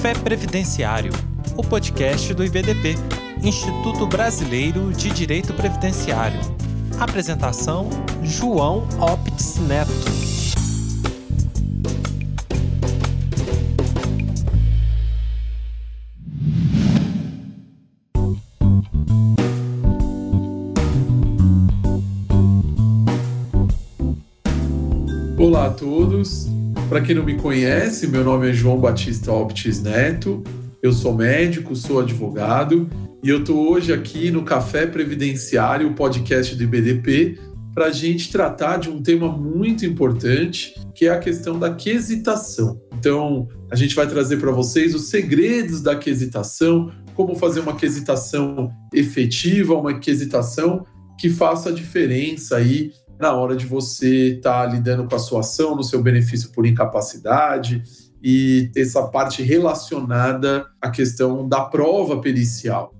Café Previdenciário, o podcast do IBDP, Instituto Brasileiro de Direito Previdenciário. Apresentação: João Optis Neto. Para quem não me conhece, meu nome é João Batista Optis Neto. Eu sou médico, sou advogado e eu estou hoje aqui no Café Previdenciário, o podcast do IBDP, para a gente tratar de um tema muito importante, que é a questão da quesitação. Então, a gente vai trazer para vocês os segredos da quesitação, como fazer uma quesitação efetiva, uma quesitação que faça a diferença aí na hora de você estar tá lidando com a sua ação, no seu benefício por incapacidade e essa parte relacionada à questão da prova pericial.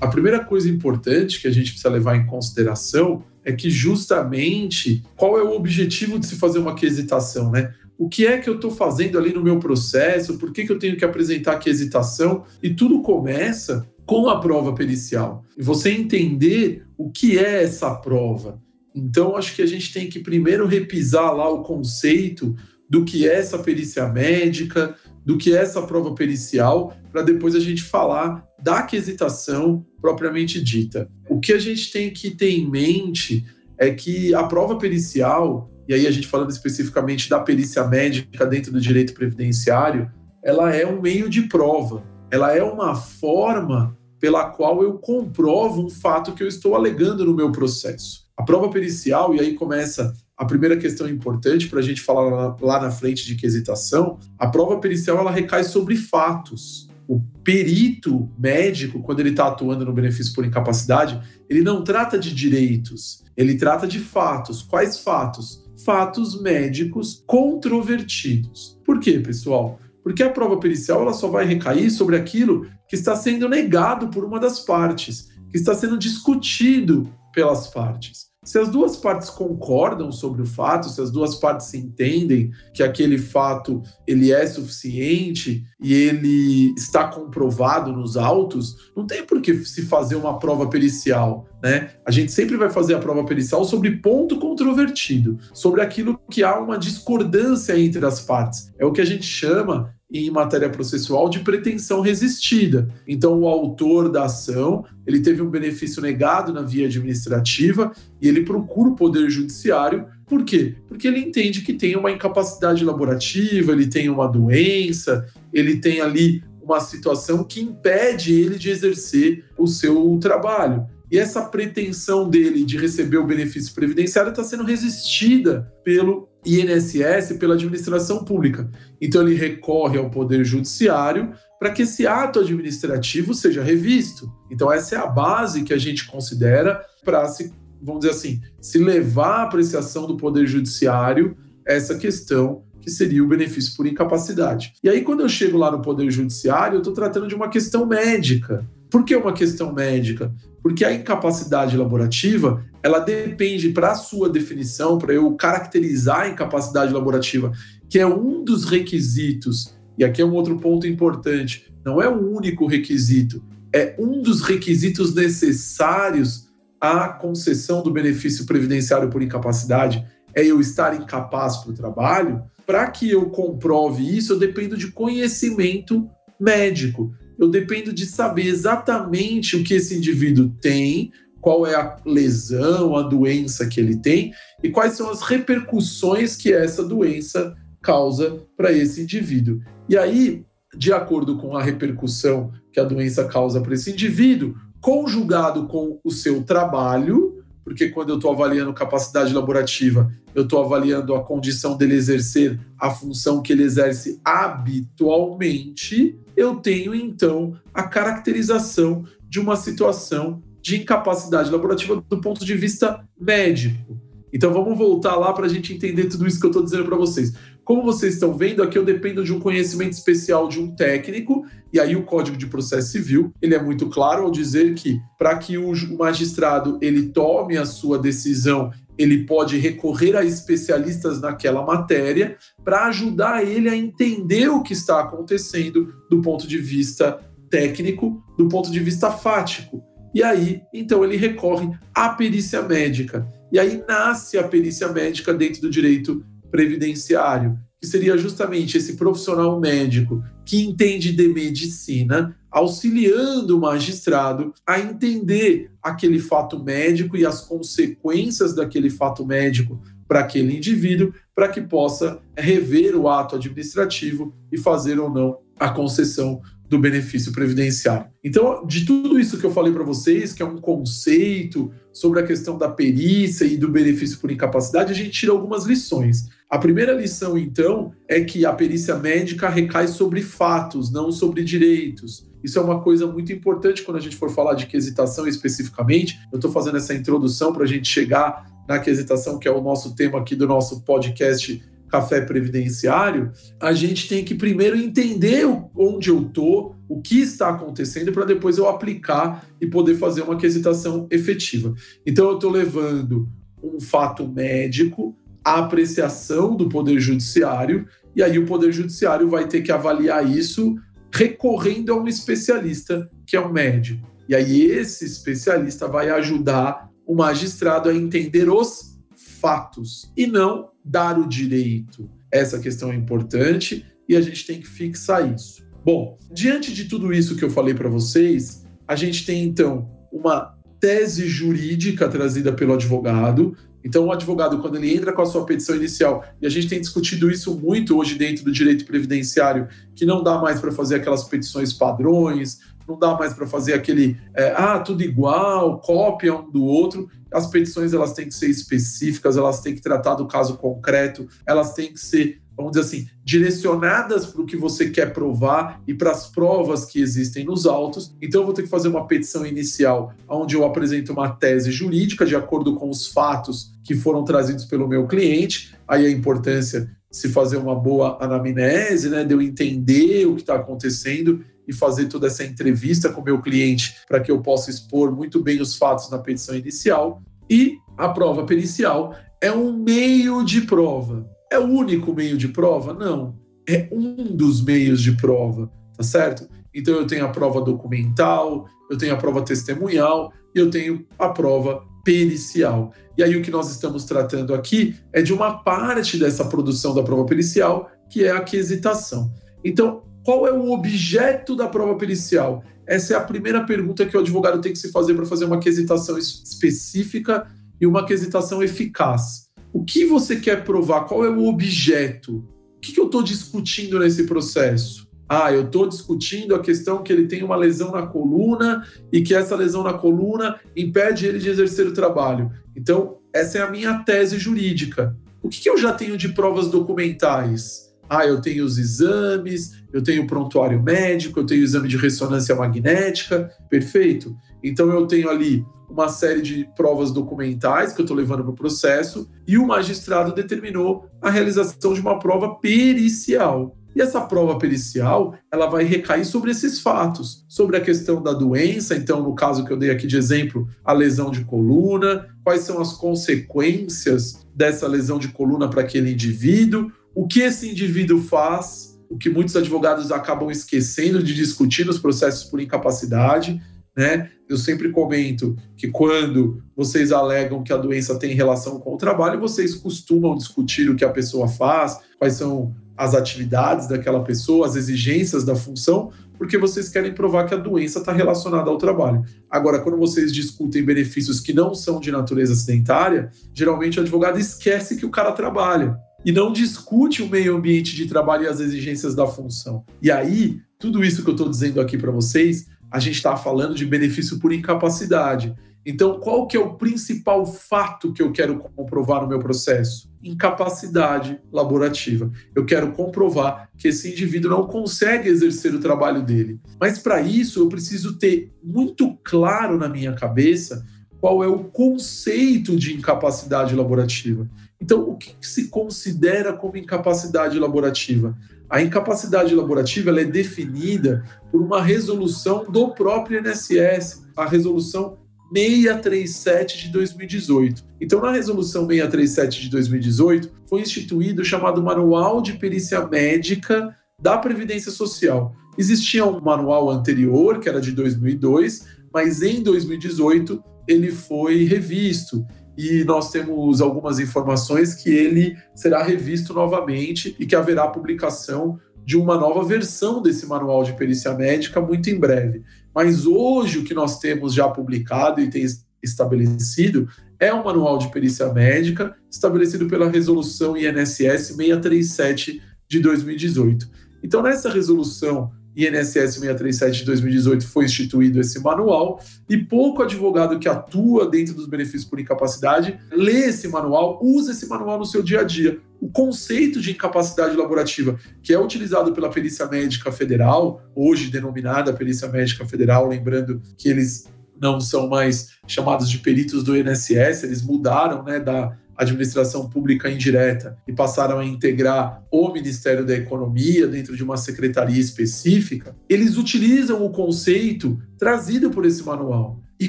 A primeira coisa importante que a gente precisa levar em consideração é que justamente qual é o objetivo de se fazer uma quesitação, né? O que é que eu estou fazendo ali no meu processo? Por que, que eu tenho que apresentar a quesitação? E tudo começa com a prova pericial. E você entender o que é essa prova. Então, acho que a gente tem que primeiro repisar lá o conceito do que é essa perícia médica, do que é essa prova pericial, para depois a gente falar da quesitação propriamente dita. O que a gente tem que ter em mente é que a prova pericial, e aí a gente falando especificamente da perícia médica dentro do direito previdenciário, ela é um meio de prova, ela é uma forma pela qual eu comprovo um fato que eu estou alegando no meu processo. A prova pericial, e aí começa a primeira questão importante para a gente falar lá, na frente de quesitação, a prova pericial ela recai sobre fatos. O perito médico, quando ele está atuando no benefício por incapacidade, ele não trata de direitos, ele trata de fatos. Quais fatos? Fatos médicos controvertidos. Por quê, pessoal? Porque a prova pericial ela só vai recair sobre aquilo que está sendo negado por uma das partes, que está sendo discutido pelas partes. Se as duas partes concordam sobre o fato, se as duas partes entendem que aquele fato ele é suficiente e ele está comprovado nos autos, não tem por que se fazer uma prova pericial, né? A gente sempre vai fazer a prova pericial sobre ponto controvertido, sobre aquilo que há uma discordância entre as partes. É o que a gente chama em matéria processual de pretensão resistida. Então, o autor da ação ele teve um benefício negado na via administrativa e ele procura o poder judiciário. Por quê? Porque ele entende que tem uma incapacidade laborativa, ele tem uma doença, ele tem ali uma situação que impede ele de exercer o seu trabalho. E essa pretensão dele de receber o benefício previdenciário está sendo resistida pelo INSS, pela administração pública. Então ele recorre ao Poder Judiciário para que esse ato administrativo seja revisto. Então essa é a base que a gente considera para se, vamos dizer assim, se levar à apreciação do Poder Judiciário essa questão que seria o benefício por incapacidade. E aí, quando eu chego lá no Poder Judiciário, eu estou tratando de uma questão médica. Por que uma questão médica? Porque a incapacidade laborativa, ela depende para a sua definição, para eu caracterizar a incapacidade laborativa, que é um dos requisitos, e aqui é um outro ponto importante, não é o único requisito, é um dos requisitos necessários à concessão do benefício previdenciário por incapacidade, é eu estar incapaz para o trabalho. Para que eu comprove isso, eu dependo de conhecimento médico eu dependo de saber exatamente o que esse indivíduo tem, qual é a lesão, a doença que ele tem e quais são as repercussões que essa doença causa para esse indivíduo. E aí, de acordo com a repercussão que a doença causa para esse indivíduo, conjugado com o seu trabalho, porque quando eu estou avaliando capacidade laborativa, eu estou avaliando a condição dele exercer a função que ele exerce habitualmente, eu tenho então a caracterização de uma situação de incapacidade laborativa do ponto de vista médico. Então vamos voltar lá para a gente entender tudo isso que eu estou dizendo para vocês. Como vocês estão vendo, aqui eu dependo de um conhecimento especial de um técnico, e aí o Código de Processo Civil, ele é muito claro ao dizer que para que o magistrado ele tome a sua decisão ele pode recorrer a especialistas naquela matéria para ajudar ele a entender o que está acontecendo do ponto de vista técnico, do ponto de vista fático. E aí, então, ele recorre à perícia médica. E aí nasce a perícia médica dentro do direito previdenciário, que seria justamente esse profissional médico que entende de medicina, auxiliando o magistrado a entender aquele fato médico e as consequências daquele fato médico para aquele indivíduo, para que possa rever o ato administrativo e fazer ou não a concessão do benefício previdenciário. Então, de tudo isso que eu falei para vocês, que é um conceito sobre a questão da perícia e do benefício por incapacidade, a gente tira algumas lições. A primeira lição, então, é que a perícia médica recai sobre fatos, não sobre direitos. Isso é uma coisa muito importante quando a gente for falar de quesitação especificamente. Eu estou fazendo essa introdução para a gente chegar na quesitação, que é o nosso tema aqui do nosso podcast café previdenciário, a gente tem que primeiro entender onde eu estou, o que está acontecendo, para depois eu aplicar e poder fazer uma quesitação efetiva. Então, eu estou levando um fato médico à apreciação do Poder Judiciário, e aí o Poder Judiciário vai ter que avaliar isso recorrendo a um especialista, que é um médico. E aí, esse especialista vai ajudar o magistrado a entender os fatos e não dar o direito. Essa questão é importante e a gente tem que fixar isso. Bom, diante de tudo isso que eu falei para vocês, a gente tem então uma tese jurídica trazida pelo advogado. Então, o advogado, quando ele entra com a sua petição inicial, e a gente tem discutido isso muito hoje dentro do direito previdenciário, que não dá mais para fazer aquelas petições padrões, não dá mais para fazer aquele é, ah tudo igual, cópia um do outro. As petições elas têm que ser específicas, elas têm que tratar do caso concreto, elas têm que ser, vamos dizer assim, direcionadas para o que você quer provar e para as provas que existem nos autos. Então eu vou ter que fazer uma petição inicial, onde eu apresento uma tese jurídica de acordo com os fatos que foram trazidos pelo meu cliente. Aí a importância de se fazer uma boa anamnese, né, de eu entender o que está acontecendo e fazer toda essa entrevista com o meu cliente para que eu possa expor muito bem os fatos na petição inicial. E a prova pericial é um meio de prova. É o único meio de prova? Não. É um dos meios de prova, tá certo? Então eu tenho a prova documental, eu tenho a prova testemunhal e eu tenho a prova pericial. E aí o que nós estamos tratando aqui é de uma parte dessa produção da prova pericial, que é a quesitação. Então, qual é o objeto da prova pericial? Essa é a primeira pergunta que o advogado tem que se fazer para fazer uma quesitação específica e uma quesitação eficaz. O que você quer provar? Qual é o objeto? O que, eu estou discutindo nesse processo? Ah, eu estou discutindo a questão que ele tem uma lesão na coluna e que essa lesão na coluna impede ele de exercer o trabalho. Então, essa é a minha tese jurídica. O que, eu já tenho de provas documentais? Ah, eu tenho os exames, eu tenho prontuário médico, eu tenho exame de ressonância magnética, perfeito. Então eu tenho ali uma série de provas documentais que eu estou levando para o processo e o magistrado determinou a realização de uma prova pericial. E essa prova pericial, ela vai recair sobre esses fatos, sobre a questão da doença, então no caso que eu dei aqui de exemplo, a lesão de coluna, quais são as consequências dessa lesão de coluna para aquele indivíduo, o que esse indivíduo faz o que muitos advogados acabam esquecendo de discutir nos processos por incapacidade. Né? Eu sempre comento que quando vocês alegam que a doença tem relação com o trabalho, vocês costumam discutir o que a pessoa faz, quais são as atividades daquela pessoa, as exigências da função, porque vocês querem provar que a doença está relacionada ao trabalho. Agora, quando vocês discutem benefícios que não são de natureza acidentária, geralmente o advogado esquece que o cara trabalha e não discute o meio ambiente de trabalho e as exigências da função. E aí, tudo isso que eu estou dizendo aqui para vocês, a gente está falando de benefício por incapacidade. Então, qual que é o principal fato que eu quero comprovar no meu processo? Incapacidade laborativa. Eu quero comprovar que esse indivíduo não consegue exercer o trabalho dele. Mas para isso, eu preciso ter muito claro na minha cabeça qual é o conceito de incapacidade laborativa. Então, o que se considera como incapacidade laborativa? A incapacidade laborativa é definida por uma resolução do próprio INSS, a resolução 637 de 2018. Então, na resolução 637 de 2018, foi instituído o chamado Manual de Perícia Médica da Previdência Social. Existia um manual anterior, que era de 2002, mas em 2018 ele foi revisto e nós temos algumas informações que ele será revisto novamente e que haverá publicação de uma nova versão desse manual de perícia médica muito em breve. Mas hoje o que nós temos já publicado e tem estabelecido é um manual de perícia médica estabelecido pela resolução INSS 637 de 2018. Então nessa resolução INSS 637 de 2018 foi instituído esse manual e pouco advogado que atua dentro dos benefícios por incapacidade lê esse manual, usa esse manual no seu dia a dia. O conceito de incapacidade laborativa, que é utilizado pela Perícia Médica Federal, hoje denominada Perícia Médica Federal, lembrando que eles não são mais chamados de peritos do INSS, eles mudaram né, da administração pública indireta e passaram a integrar o Ministério da Economia dentro de uma secretaria específica, eles utilizam o conceito trazido por esse manual. E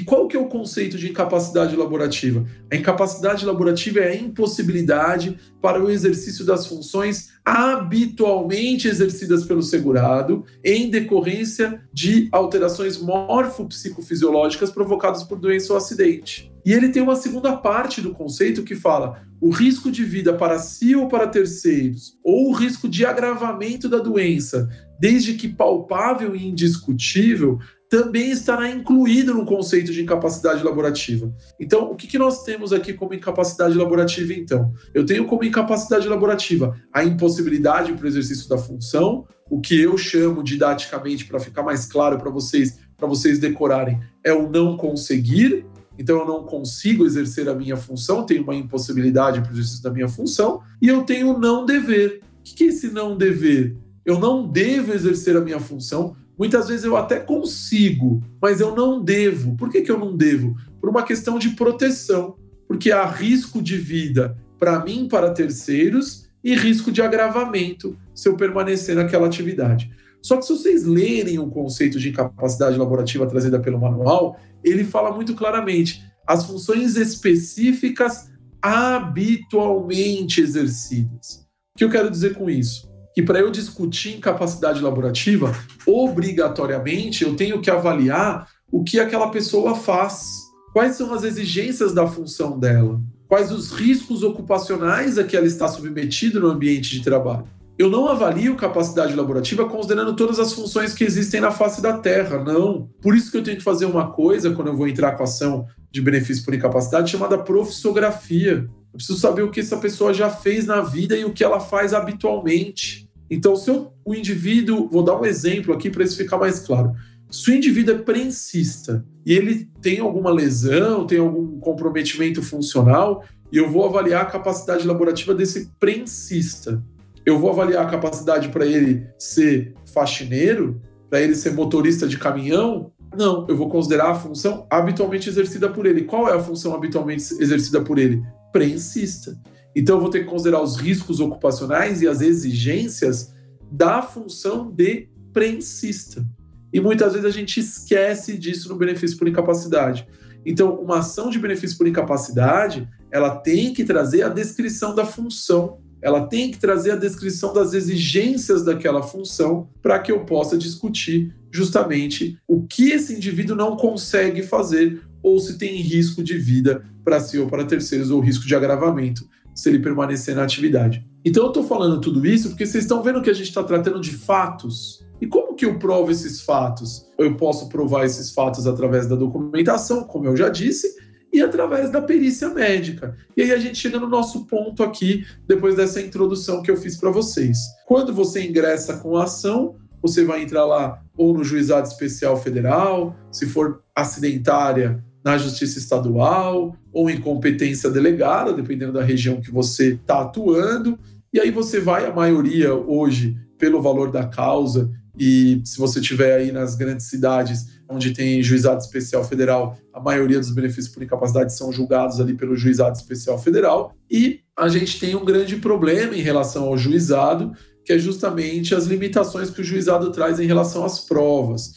qual que é o conceito de incapacidade laborativa? A incapacidade laborativa é a impossibilidade para o exercício das funções habitualmente exercidas pelo segurado em decorrência de alterações morfopsicofisiológicas provocadas por doença ou acidente. E ele tem uma segunda parte do conceito que fala o risco de vida para si ou para terceiros, ou o risco de agravamento da doença, desde que palpável e indiscutível, também estará incluído no conceito de incapacidade laborativa. Então, o que, que nós temos aqui como incapacidade laborativa, então? Eu tenho como incapacidade laborativa a impossibilidade para o exercício da função, o que eu chamo didaticamente, para ficar mais claro para vocês, para vocês decorarem, é o não conseguir, então eu não consigo exercer a minha função, tenho uma impossibilidade para o exercício da minha função, e eu tenho não dever. O que é esse não dever? Eu não devo exercer a minha função. Muitas vezes eu até consigo, mas eu não devo. Por que, que eu não devo? Por uma questão de proteção. Porque há risco de vida para mim, para terceiros, e risco de agravamento se eu permanecer naquela atividade. Só que se vocês lerem o conceito de incapacidade laborativa trazida pelo manual, ele fala muito claramente as funções específicas habitualmente exercidas. O que eu quero dizer com isso? Que para eu discutir incapacidade laborativa, obrigatoriamente eu tenho que avaliar o que aquela pessoa faz, quais são as exigências da função dela, quais os riscos ocupacionais a que ela está submetida no ambiente de trabalho eu não avalio capacidade laborativa considerando todas as funções que existem na face da Terra, não. Por isso que eu tenho que fazer uma coisa quando eu vou entrar com a ação de benefício por incapacidade chamada profissografia. Eu preciso saber o que essa pessoa já fez na vida e o que ela faz habitualmente. Então, se eu, o indivíduo, vou dar um exemplo aqui para isso ficar mais claro. Se o indivíduo é prensista e ele tem alguma lesão, tem algum comprometimento funcional, e eu vou avaliar a capacidade laborativa desse prensista eu vou avaliar a capacidade para ele ser faxineiro, para ele ser motorista de caminhão? Não, eu vou considerar a função habitualmente exercida por ele. Qual é a função habitualmente exercida por ele? Prensista. Então eu vou ter que considerar os riscos ocupacionais e as exigências da função de prensista. E muitas vezes a gente esquece disso no benefício por incapacidade. Então, uma ação de benefício por incapacidade, ela tem que trazer a descrição da função ela tem que trazer a descrição das exigências daquela função para que eu possa discutir justamente o que esse indivíduo não consegue fazer ou se tem risco de vida para si ou para terceiros ou risco de agravamento se ele permanecer na atividade. Então eu estou falando tudo isso porque vocês estão vendo que a gente está tratando de fatos. E como que eu provo esses fatos? Eu posso provar esses fatos através da documentação, como eu já disse, e através da perícia médica. E aí a gente chega no nosso ponto aqui, depois dessa introdução que eu fiz para vocês. Quando você ingressa com a ação, você vai entrar lá ou no Juizado Especial Federal, se for acidentária, na Justiça Estadual, ou em competência delegada, dependendo da região que você está atuando. E aí você vai, a maioria hoje, pelo valor da causa, e se você tiver aí nas grandes cidades, onde tem juizado especial federal, a maioria dos benefícios por incapacidade são julgados ali pelo juizado especial federal. E a gente tem um grande problema em relação ao juizado, que é justamente as limitações que o juizado traz em relação às provas.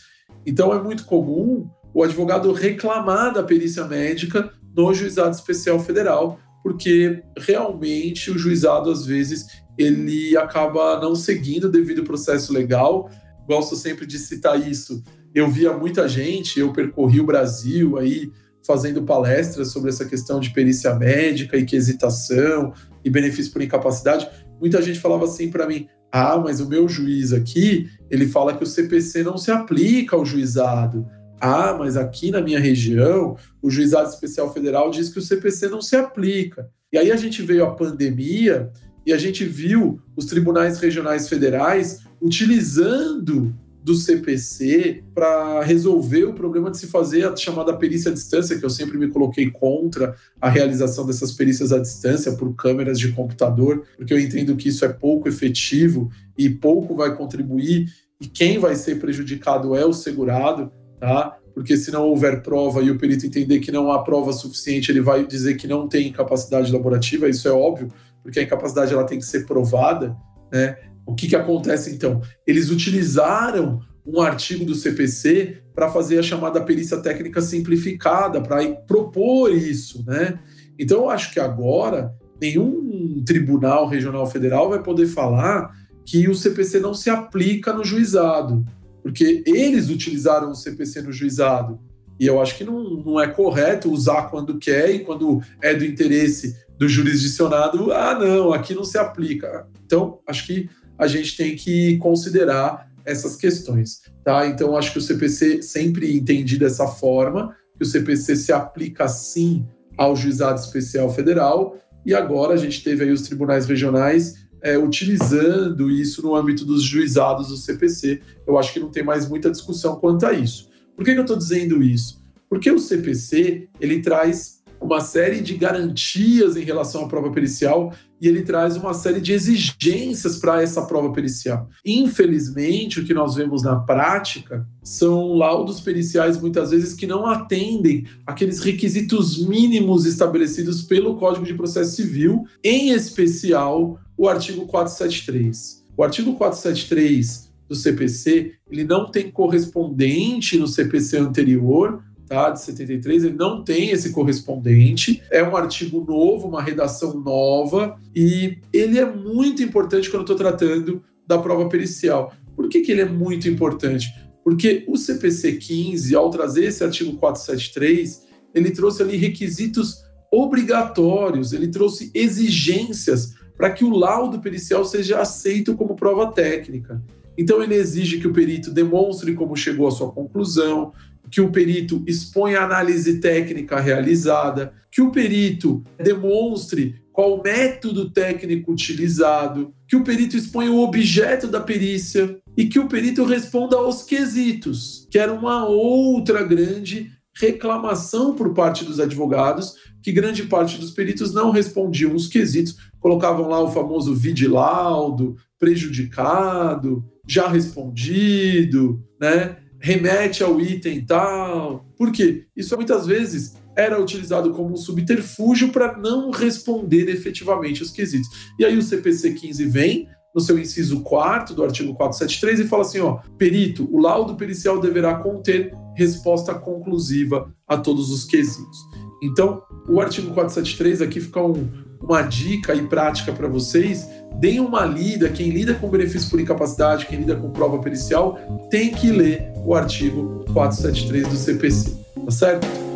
Então é muito comum o advogado reclamar da perícia médica no juizado especial federal, porque realmente o juizado às vezes ele acaba não seguindo devido ao processo legal. Gosto sempre de citar isso. Eu via muita gente, eu percorri o Brasil aí fazendo palestras sobre essa questão de perícia médica e quesitação e benefício por incapacidade. Muita gente falava assim para mim: "Ah, mas o meu juiz aqui, ele fala que o CPC não se aplica ao juizado. Ah, mas aqui na minha região, o Juizado Especial Federal diz que o CPC não se aplica. E aí a gente veio a pandemia e a gente viu os tribunais regionais federais utilizando do CPC para resolver o problema de se fazer a chamada perícia à distância, que eu sempre me coloquei contra a realização dessas perícias à distância por câmeras de computador, porque eu entendo que isso é pouco efetivo e pouco vai contribuir, e quem vai ser prejudicado é o segurado tá? Porque se não houver prova e o perito entender que não há prova suficiente, ele vai dizer que não tem incapacidade laborativa, isso é óbvio, porque a incapacidade ela tem que ser provada, né? O que, que acontece então? Eles utilizaram um artigo do CPC para fazer a chamada perícia técnica simplificada, para propor isso, né? Então eu acho que agora nenhum tribunal regional federal vai poder falar que o CPC não se aplica no juizado porque eles utilizaram o CPC no juizado. E eu acho que não, não é correto usar quando quer e quando é do interesse do jurisdicionado, ah, não, aqui não se aplica. Então, acho que a gente tem que considerar essas questões, tá? Então, acho que o CPC sempre entendi dessa forma, que o CPC se aplica sim ao juizado especial federal, e agora a gente teve aí os tribunais regionais é, utilizando isso no âmbito dos juizados do CPC. Eu acho que não tem mais muita discussão quanto a isso. Por que, que eu estou dizendo isso? Porque o CPC ele traz uma série de garantias em relação à prova pericial e ele traz uma série de exigências para essa prova pericial. Infelizmente, o que nós vemos na prática são laudos periciais muitas vezes que não atendem aqueles requisitos mínimos estabelecidos pelo Código de Processo Civil, em especial o artigo 473. O artigo 473 do CPC, ele não tem correspondente no CPC anterior, tá, de 73, ele não tem esse correspondente. É um artigo novo, uma redação nova, e ele é muito importante quando eu estou tratando da prova pericial. Por que, que ele é muito importante? Porque o CPC 15, ao trazer esse artigo 473, ele trouxe ali requisitos obrigatórios, ele trouxe exigências para que o laudo pericial seja aceito como prova técnica. Então, ele exige que o perito demonstre como chegou à sua conclusão, que o perito exponha a análise técnica realizada, que o perito demonstre qual método técnico utilizado, que o perito exponha o objeto da perícia e que o perito responda aos quesitos, que era uma outra grande reclamação por parte dos advogados, que grande parte dos peritos não respondiam os quesitos, colocavam lá o famoso vidilaudo, prejudicado, já respondido, né? Remete ao item tal. Por quê? Isso muitas vezes era utilizado como um subterfúgio para não responder efetivamente os quesitos. E aí o CPC 15 vem no seu inciso 4 do artigo 473 e fala assim, ó, perito, o laudo pericial deverá conter resposta conclusiva a todos os quesitos. Então, o artigo 473 aqui fica um, uma dica e prática para vocês. Deem uma lida. Quem lida com benefício por incapacidade, quem lida com prova pericial, tem que ler o artigo 473 do CPC. Tá certo?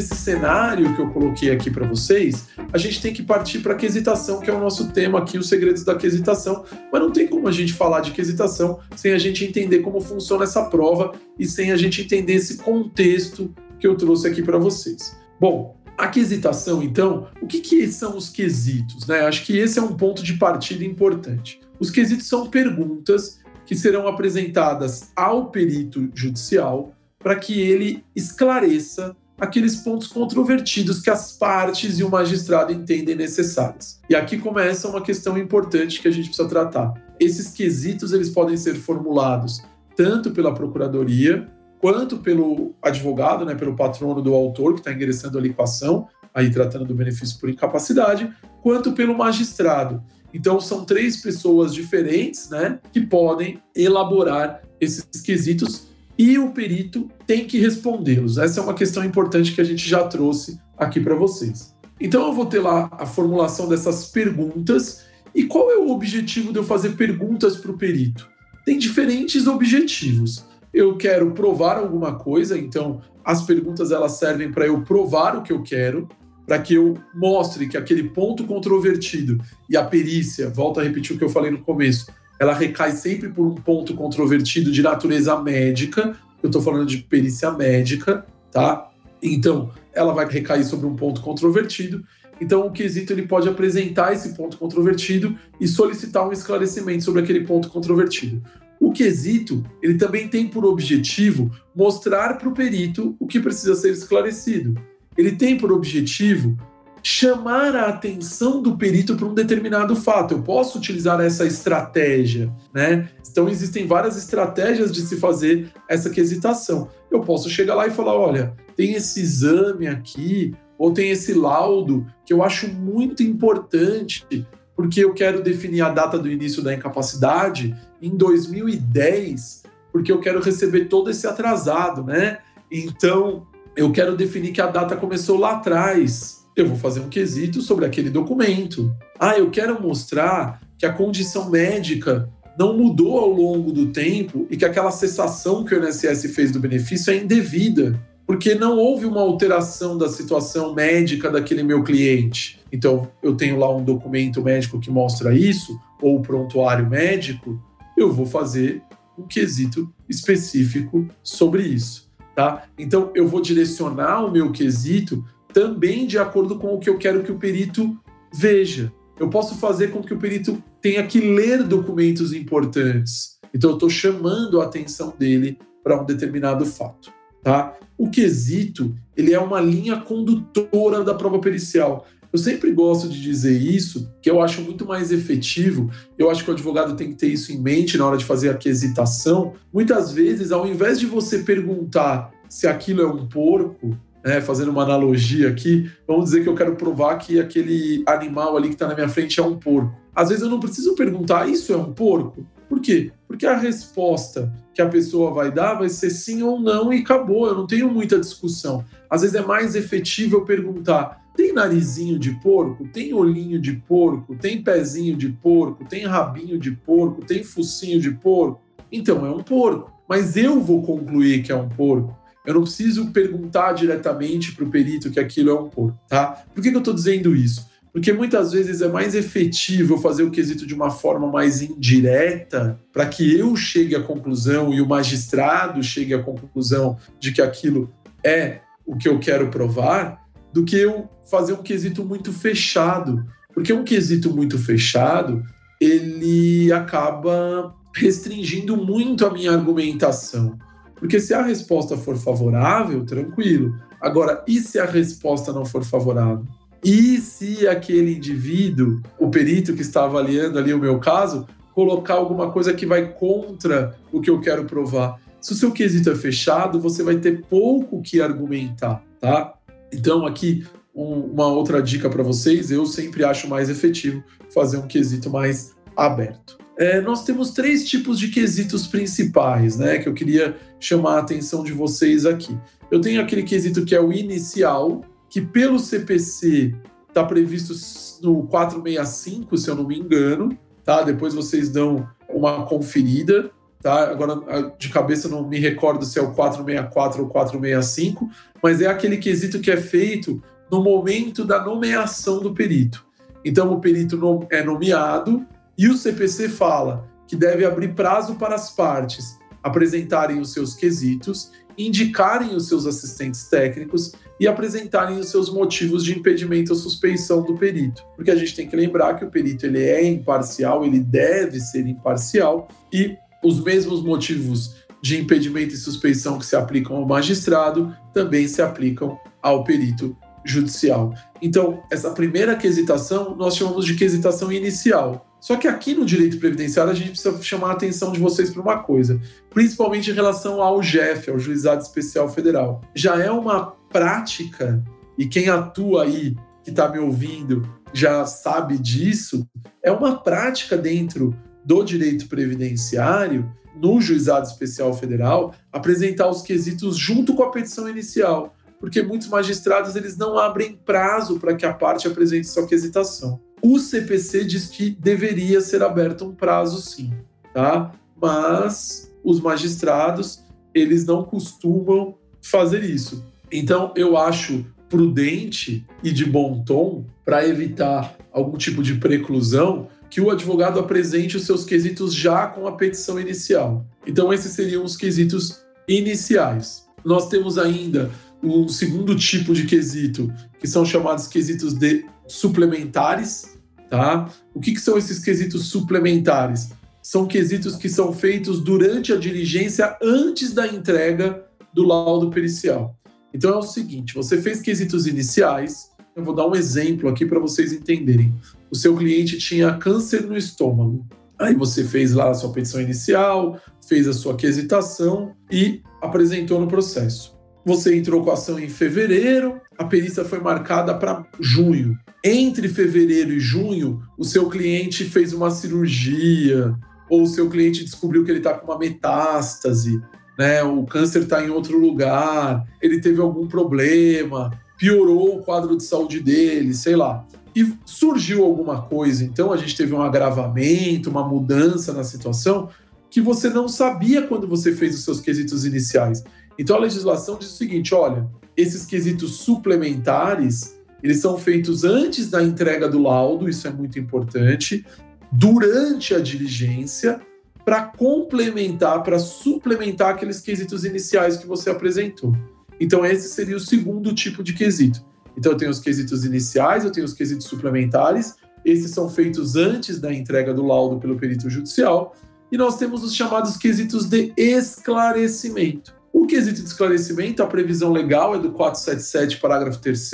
Desse cenário que eu coloquei aqui para vocês, a gente tem que partir para a quesitação, que é o nosso tema aqui, os segredos da quesitação. Mas não tem como a gente falar de quesitação sem a gente entender como funciona essa prova e sem a gente entender esse contexto que eu trouxe aqui para vocês. Bom, a quesitação, então, o que, que são os quesitos? Né? Acho que esse é um ponto de partida importante. Os quesitos são perguntas que serão apresentadas ao perito judicial para que ele esclareça aqueles pontos controvertidos que as partes e o magistrado entendem necessários. E aqui começa uma questão importante que a gente precisa tratar. Esses quesitos eles podem ser formulados tanto pela procuradoria quanto pelo advogado, né, pelo patrono do autor que está ingressando a ação, aí tratando do benefício por incapacidade, quanto pelo magistrado. Então são três pessoas diferentes, né, que podem elaborar esses quesitos e o perito tem que respondê-los. Essa é uma questão importante que a gente já trouxe aqui para vocês. Então eu vou ter lá a formulação dessas perguntas e qual é o objetivo de eu fazer perguntas para o perito? Tem diferentes objetivos. Eu quero provar alguma coisa, então as perguntas elas servem para eu provar o que eu quero para que eu mostre que aquele ponto controvertido e a perícia, volto a repetir o que eu falei no começo, ela recai sempre por um ponto controvertido de natureza médica, eu estou falando de perícia médica, tá? Então, ela vai recair sobre um ponto controvertido. Então, o quesito ele pode apresentar esse ponto controvertido e solicitar um esclarecimento sobre aquele ponto controvertido. O quesito ele também tem por objetivo mostrar para o perito o que precisa ser esclarecido ele tem por objetivo chamar a atenção do perito para um determinado fato. Eu posso utilizar essa estratégia, né? Então existem várias estratégias de se fazer essa quesitação. Eu posso chegar lá e falar, olha, tem esse exame aqui ou tem esse laudo que eu acho muito importante porque eu quero definir a data do início da incapacidade em 2010, porque eu quero receber todo esse atrasado, né? Então, eu quero definir que a data começou lá atrás. Eu vou fazer um quesito sobre aquele documento. Ah, eu quero mostrar que a condição médica não mudou ao longo do tempo e que aquela cessação que o INSS fez do benefício é indevida, porque não houve uma alteração da situação médica daquele meu cliente. Então, eu tenho lá um documento médico que mostra isso, ou o prontuário médico, eu vou fazer um quesito específico sobre isso tá? Então eu vou direcionar o meu quesito também de acordo com o que eu quero que o perito veja. Eu posso fazer com que o perito tenha que ler documentos importantes. Então eu estou chamando a atenção dele para um determinado fato, tá? O quesito ele é uma linha condutora da prova pericial. Eu sempre gosto de dizer isso, que eu acho muito mais efetivo. Eu acho que o advogado tem que ter isso em mente na hora de fazer a quesitação. Muitas vezes, ao invés de você perguntar se aquilo é um porco, né, fazendo uma analogia aqui, vamos dizer que eu quero provar que aquele animal ali que está na minha frente é um porco. Às vezes eu não preciso perguntar, isso é um porco? Por quê? Porque a resposta que a pessoa vai dar vai ser sim ou não e acabou, eu não tenho muita discussão. Às vezes é mais efetivo eu perguntar: tem narizinho de porco? Tem olhinho de porco? Tem pezinho de porco? Tem rabinho de porco? Tem focinho de porco? Então é um porco. Mas eu vou concluir que é um porco. Eu não preciso perguntar diretamente para o perito que aquilo é um porco, tá? Por que, que eu estou dizendo isso? Porque muitas vezes é mais efetivo fazer o quesito de uma forma mais indireta para que eu chegue à conclusão e o magistrado chegue à conclusão de que aquilo é o que eu quero provar, do que eu fazer um quesito muito fechado. Porque um quesito muito fechado, ele acaba restringindo muito a minha argumentação. Porque se a resposta for favorável, tranquilo. Agora, e se a resposta não for favorável? E se aquele indivíduo, o perito que está avaliando ali o meu caso, colocar alguma coisa que vai contra o que eu quero provar? Se o seu quesito é fechado, você vai ter pouco que argumentar, tá? Então, aqui, um, uma outra dica para vocês: eu sempre acho mais efetivo fazer um quesito mais aberto. É, nós temos três tipos de quesitos principais, né? Que eu queria chamar a atenção de vocês aqui. Eu tenho aquele quesito que é o inicial, que pelo CPC está previsto no 465, se eu não me engano, tá? Depois vocês dão uma conferida, tá? Agora de cabeça não me recordo se é o 464 ou 465, mas é aquele quesito que é feito no momento da nomeação do perito. Então o perito é nomeado e o CPC fala que deve abrir prazo para as partes apresentarem os seus quesitos, indicarem os seus assistentes técnicos e apresentarem os seus motivos de impedimento ou suspeição do perito. Porque a gente tem que lembrar que o perito ele é imparcial, ele deve ser imparcial e os mesmos motivos de impedimento e suspeição que se aplicam ao magistrado também se aplicam ao perito judicial. Então, essa primeira quesitação nós chamamos de quesitação inicial. Só que aqui no direito previdenciário a gente precisa chamar a atenção de vocês para uma coisa, principalmente em relação ao GEF, ao Juizado Especial Federal. Já é uma prática, e quem atua aí, que está me ouvindo, já sabe disso, é uma prática dentro do direito previdenciário, no Juizado Especial Federal, apresentar os quesitos junto com a petição inicial, porque muitos magistrados eles não abrem prazo para que a parte apresente sua quesitação. O CPC diz que deveria ser aberto um prazo sim, tá? Mas os magistrados, eles não costumam fazer isso. Então, eu acho prudente e de bom tom para evitar algum tipo de preclusão que o advogado apresente os seus quesitos já com a petição inicial. Então, esses seriam os quesitos iniciais. Nós temos ainda um segundo tipo de quesito, que são chamados quesitos de suplementares, tá? O que, que são esses quesitos suplementares? São quesitos que são feitos durante a diligência antes da entrega do laudo pericial. Então é o seguinte: você fez quesitos iniciais. Eu vou dar um exemplo aqui para vocês entenderem. O seu cliente tinha câncer no estômago. Aí você fez lá a sua petição inicial, fez a sua quesitação e apresentou no processo. Você entrou com a ação em fevereiro, a perícia foi marcada para junho. Entre fevereiro e junho, o seu cliente fez uma cirurgia, ou o seu cliente descobriu que ele está com uma metástase, né? O câncer está em outro lugar, ele teve algum problema, piorou o quadro de saúde dele, sei lá. E surgiu alguma coisa, então a gente teve um agravamento, uma mudança na situação que você não sabia quando você fez os seus quesitos iniciais. Então a legislação diz o seguinte: olha, esses quesitos suplementares eles são feitos antes da entrega do laudo, isso é muito importante, durante a diligência, para complementar, para suplementar aqueles quesitos iniciais que você apresentou. Então, esse seria o segundo tipo de quesito. Então, eu tenho os quesitos iniciais, eu tenho os quesitos suplementares, esses são feitos antes da entrega do laudo pelo perito judicial, e nós temos os chamados quesitos de esclarecimento. O quesito de esclarecimento, a previsão legal é do 477, parágrafo 3,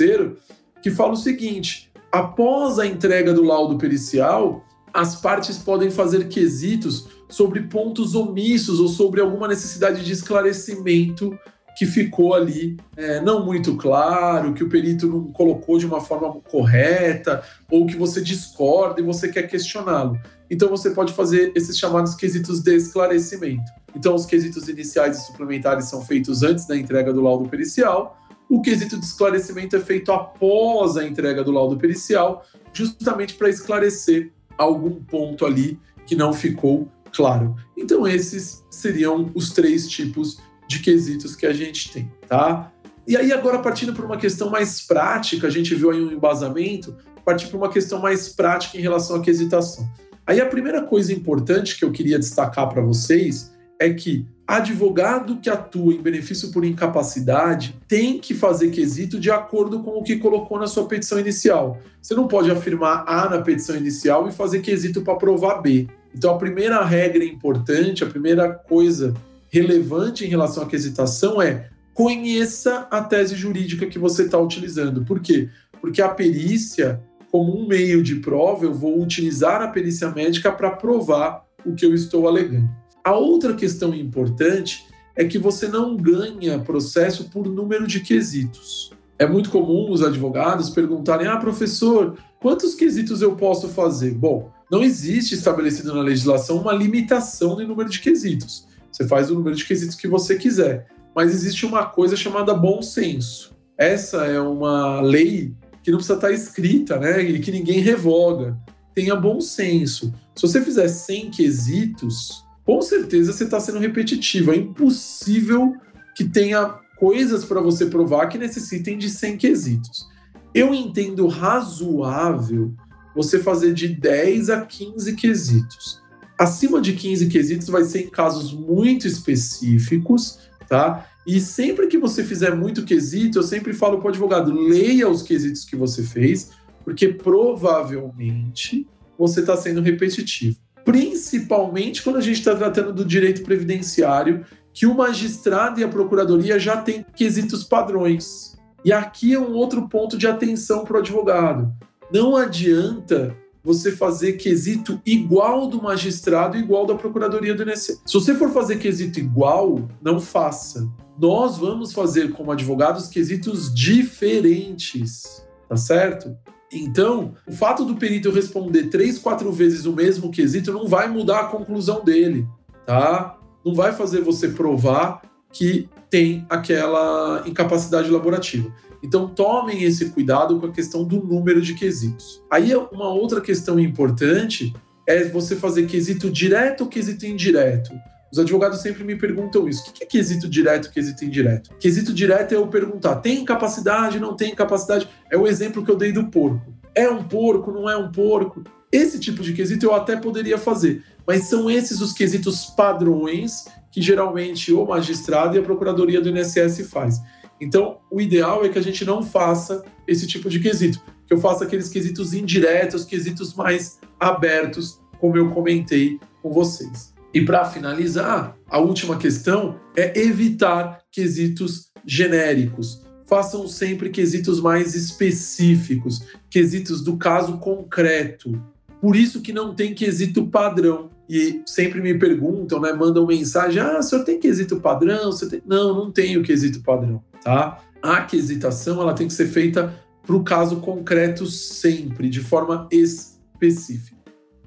que fala o seguinte: após a entrega do laudo pericial, as partes podem fazer quesitos sobre pontos omissos ou sobre alguma necessidade de esclarecimento que ficou ali é, não muito claro, que o perito não colocou de uma forma correta, ou que você discorda e você quer questioná-lo. Então você pode fazer esses chamados quesitos de esclarecimento. Então os quesitos iniciais e suplementares são feitos antes da entrega do laudo pericial. O quesito de esclarecimento é feito após a entrega do laudo pericial, justamente para esclarecer algum ponto ali que não ficou claro. Então esses seriam os três tipos de quesitos que a gente tem, tá? E aí agora partindo para uma questão mais prática, a gente viu aí um embasamento, partir para uma questão mais prática em relação à quesitação. Aí a primeira coisa importante que eu queria destacar para vocês é que advogado que atua em benefício por incapacidade tem que fazer quesito de acordo com o que colocou na sua petição inicial. Você não pode afirmar A na petição inicial e fazer quesito para provar B. Então a primeira regra importante, a primeira coisa relevante em relação à quesitação é conheça a tese jurídica que você está utilizando. Por quê? Porque a perícia como um meio de prova, eu vou utilizar a perícia médica para provar o que eu estou alegando. A outra questão importante é que você não ganha processo por número de quesitos. É muito comum os advogados perguntarem: ah, professor, quantos quesitos eu posso fazer? Bom, não existe estabelecido na legislação uma limitação no número de quesitos. Você faz o número de quesitos que você quiser. Mas existe uma coisa chamada bom senso. Essa é uma lei que não precisa estar escrita, né? E que ninguém revoga. Tenha bom senso. Se você fizer 100 quesitos, com certeza você está sendo repetitivo. É impossível que tenha coisas para você provar que necessitem de 100 quesitos. Eu entendo razoável você fazer de 10 a 15 quesitos. Acima de 15 quesitos vai ser em casos muito específicos, tá? E sempre que você fizer muito quesito, eu sempre falo para o advogado: leia os quesitos que você fez, porque provavelmente você está sendo repetitivo. Principalmente quando a gente está tratando do direito previdenciário, que o magistrado e a procuradoria já têm quesitos padrões. E aqui é um outro ponto de atenção para o advogado. Não adianta você fazer quesito igual do magistrado e igual da procuradoria do INSS. Se você for fazer quesito igual, não faça. Nós vamos fazer como advogados quesitos diferentes, tá certo? Então, o fato do perito responder três, quatro vezes o mesmo quesito não vai mudar a conclusão dele, tá? Não vai fazer você provar que tem aquela incapacidade laborativa. Então, tomem esse cuidado com a questão do número de quesitos. Aí, uma outra questão importante é você fazer quesito direto ou quesito indireto. Os advogados sempre me perguntam isso. O que é quesito direto, quesito indireto? Quesito direto é eu perguntar: tem capacidade, não tem capacidade? É o exemplo que eu dei do porco. É um porco, não é um porco? Esse tipo de quesito eu até poderia fazer, mas são esses os quesitos padrões que geralmente o magistrado e a procuradoria do INSS faz. Então, o ideal é que a gente não faça esse tipo de quesito, que eu faça aqueles quesitos indiretos, quesitos mais abertos, como eu comentei com vocês. E para finalizar, a última questão é evitar quesitos genéricos. Façam sempre quesitos mais específicos, quesitos do caso concreto. Por isso que não tem quesito padrão. E sempre me perguntam, né, mandam mensagem: "Ah, o senhor tem quesito padrão? Você tem... Não, não tenho quesito padrão tá? A quesitação ela tem que ser feita para o caso concreto sempre, de forma específica,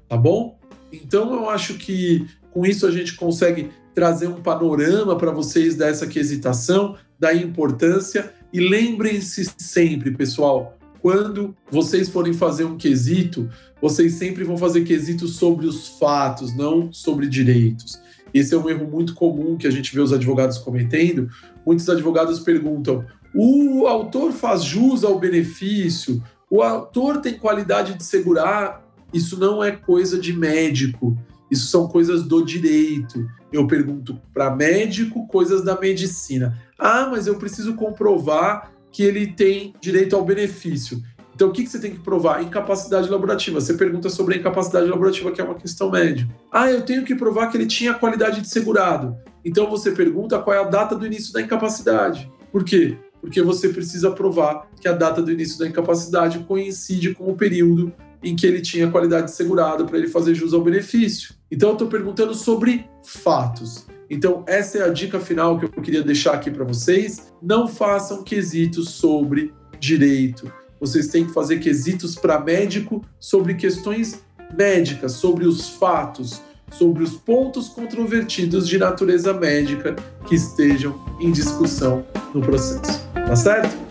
tá bom? Então eu acho que com isso a gente consegue trazer um panorama para vocês dessa quesitação, da importância e lembrem-se sempre, pessoal, quando vocês forem fazer um quesito, vocês sempre vão fazer quesitos sobre os fatos, não sobre direitos. Esse é um erro muito comum que a gente vê os advogados cometendo. Muitos advogados perguntam: o autor faz jus ao benefício? O autor tem qualidade de segurar? Isso não é coisa de médico. Isso são coisas do direito. Eu pergunto para médico coisas da medicina. Ah, mas eu preciso comprovar que ele tem direito ao benefício. Então, o que, que você tem que provar? Incapacidade laborativa. Você pergunta sobre a incapacidade laborativa, que é uma questão médica. Ah, eu tenho que provar que ele tinha qualidade de segurado. Então, você pergunta qual é a data do início da incapacidade. Por quê? Porque você precisa provar que a data do início da incapacidade coincide com o período em que ele tinha qualidade de segurado para ele fazer jus ao benefício. Então, eu estou perguntando sobre fatos. Então, essa é a dica final que eu queria deixar aqui para vocês. Não façam quesitos sobre direito vocês têm que fazer quesitos para médico sobre questões médicas, sobre os fatos, sobre os pontos controvertidos de natureza médica que estejam em discussão no processo. Tá certo?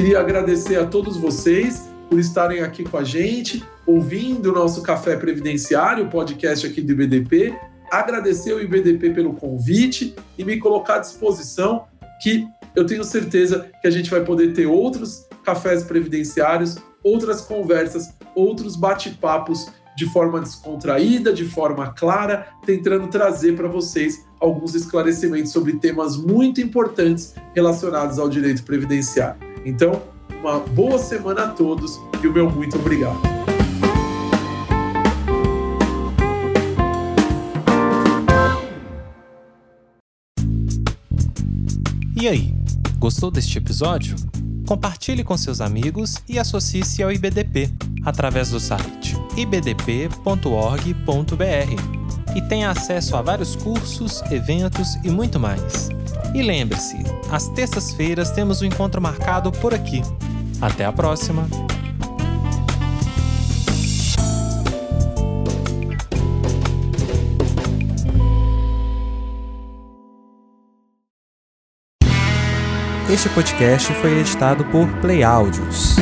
Queria agradecer a todos vocês por estarem aqui com a gente, ouvindo o nosso Café Previdenciário, podcast aqui do IBDP. Agradecer ao IBDP pelo convite e me colocar à disposição que eu tenho certeza que a gente vai poder ter outros cafés previdenciários, outras conversas, outros bate-papos de forma descontraída, de forma clara, tentando trazer para vocês alguns esclarecimentos sobre temas muito importantes relacionados ao direito previdenciário. Então, uma boa semana a todos e o meu muito obrigado. E aí, gostou deste episódio? Compartilhe com seus amigos e associe-se ao IBDP através do site ibdp.org.br e tenha acesso a vários cursos, eventos e muito mais. E lembre-se, às terças-feiras temos um encontro marcado por aqui. Até a próxima! Este podcast foi editado por Play Áudios.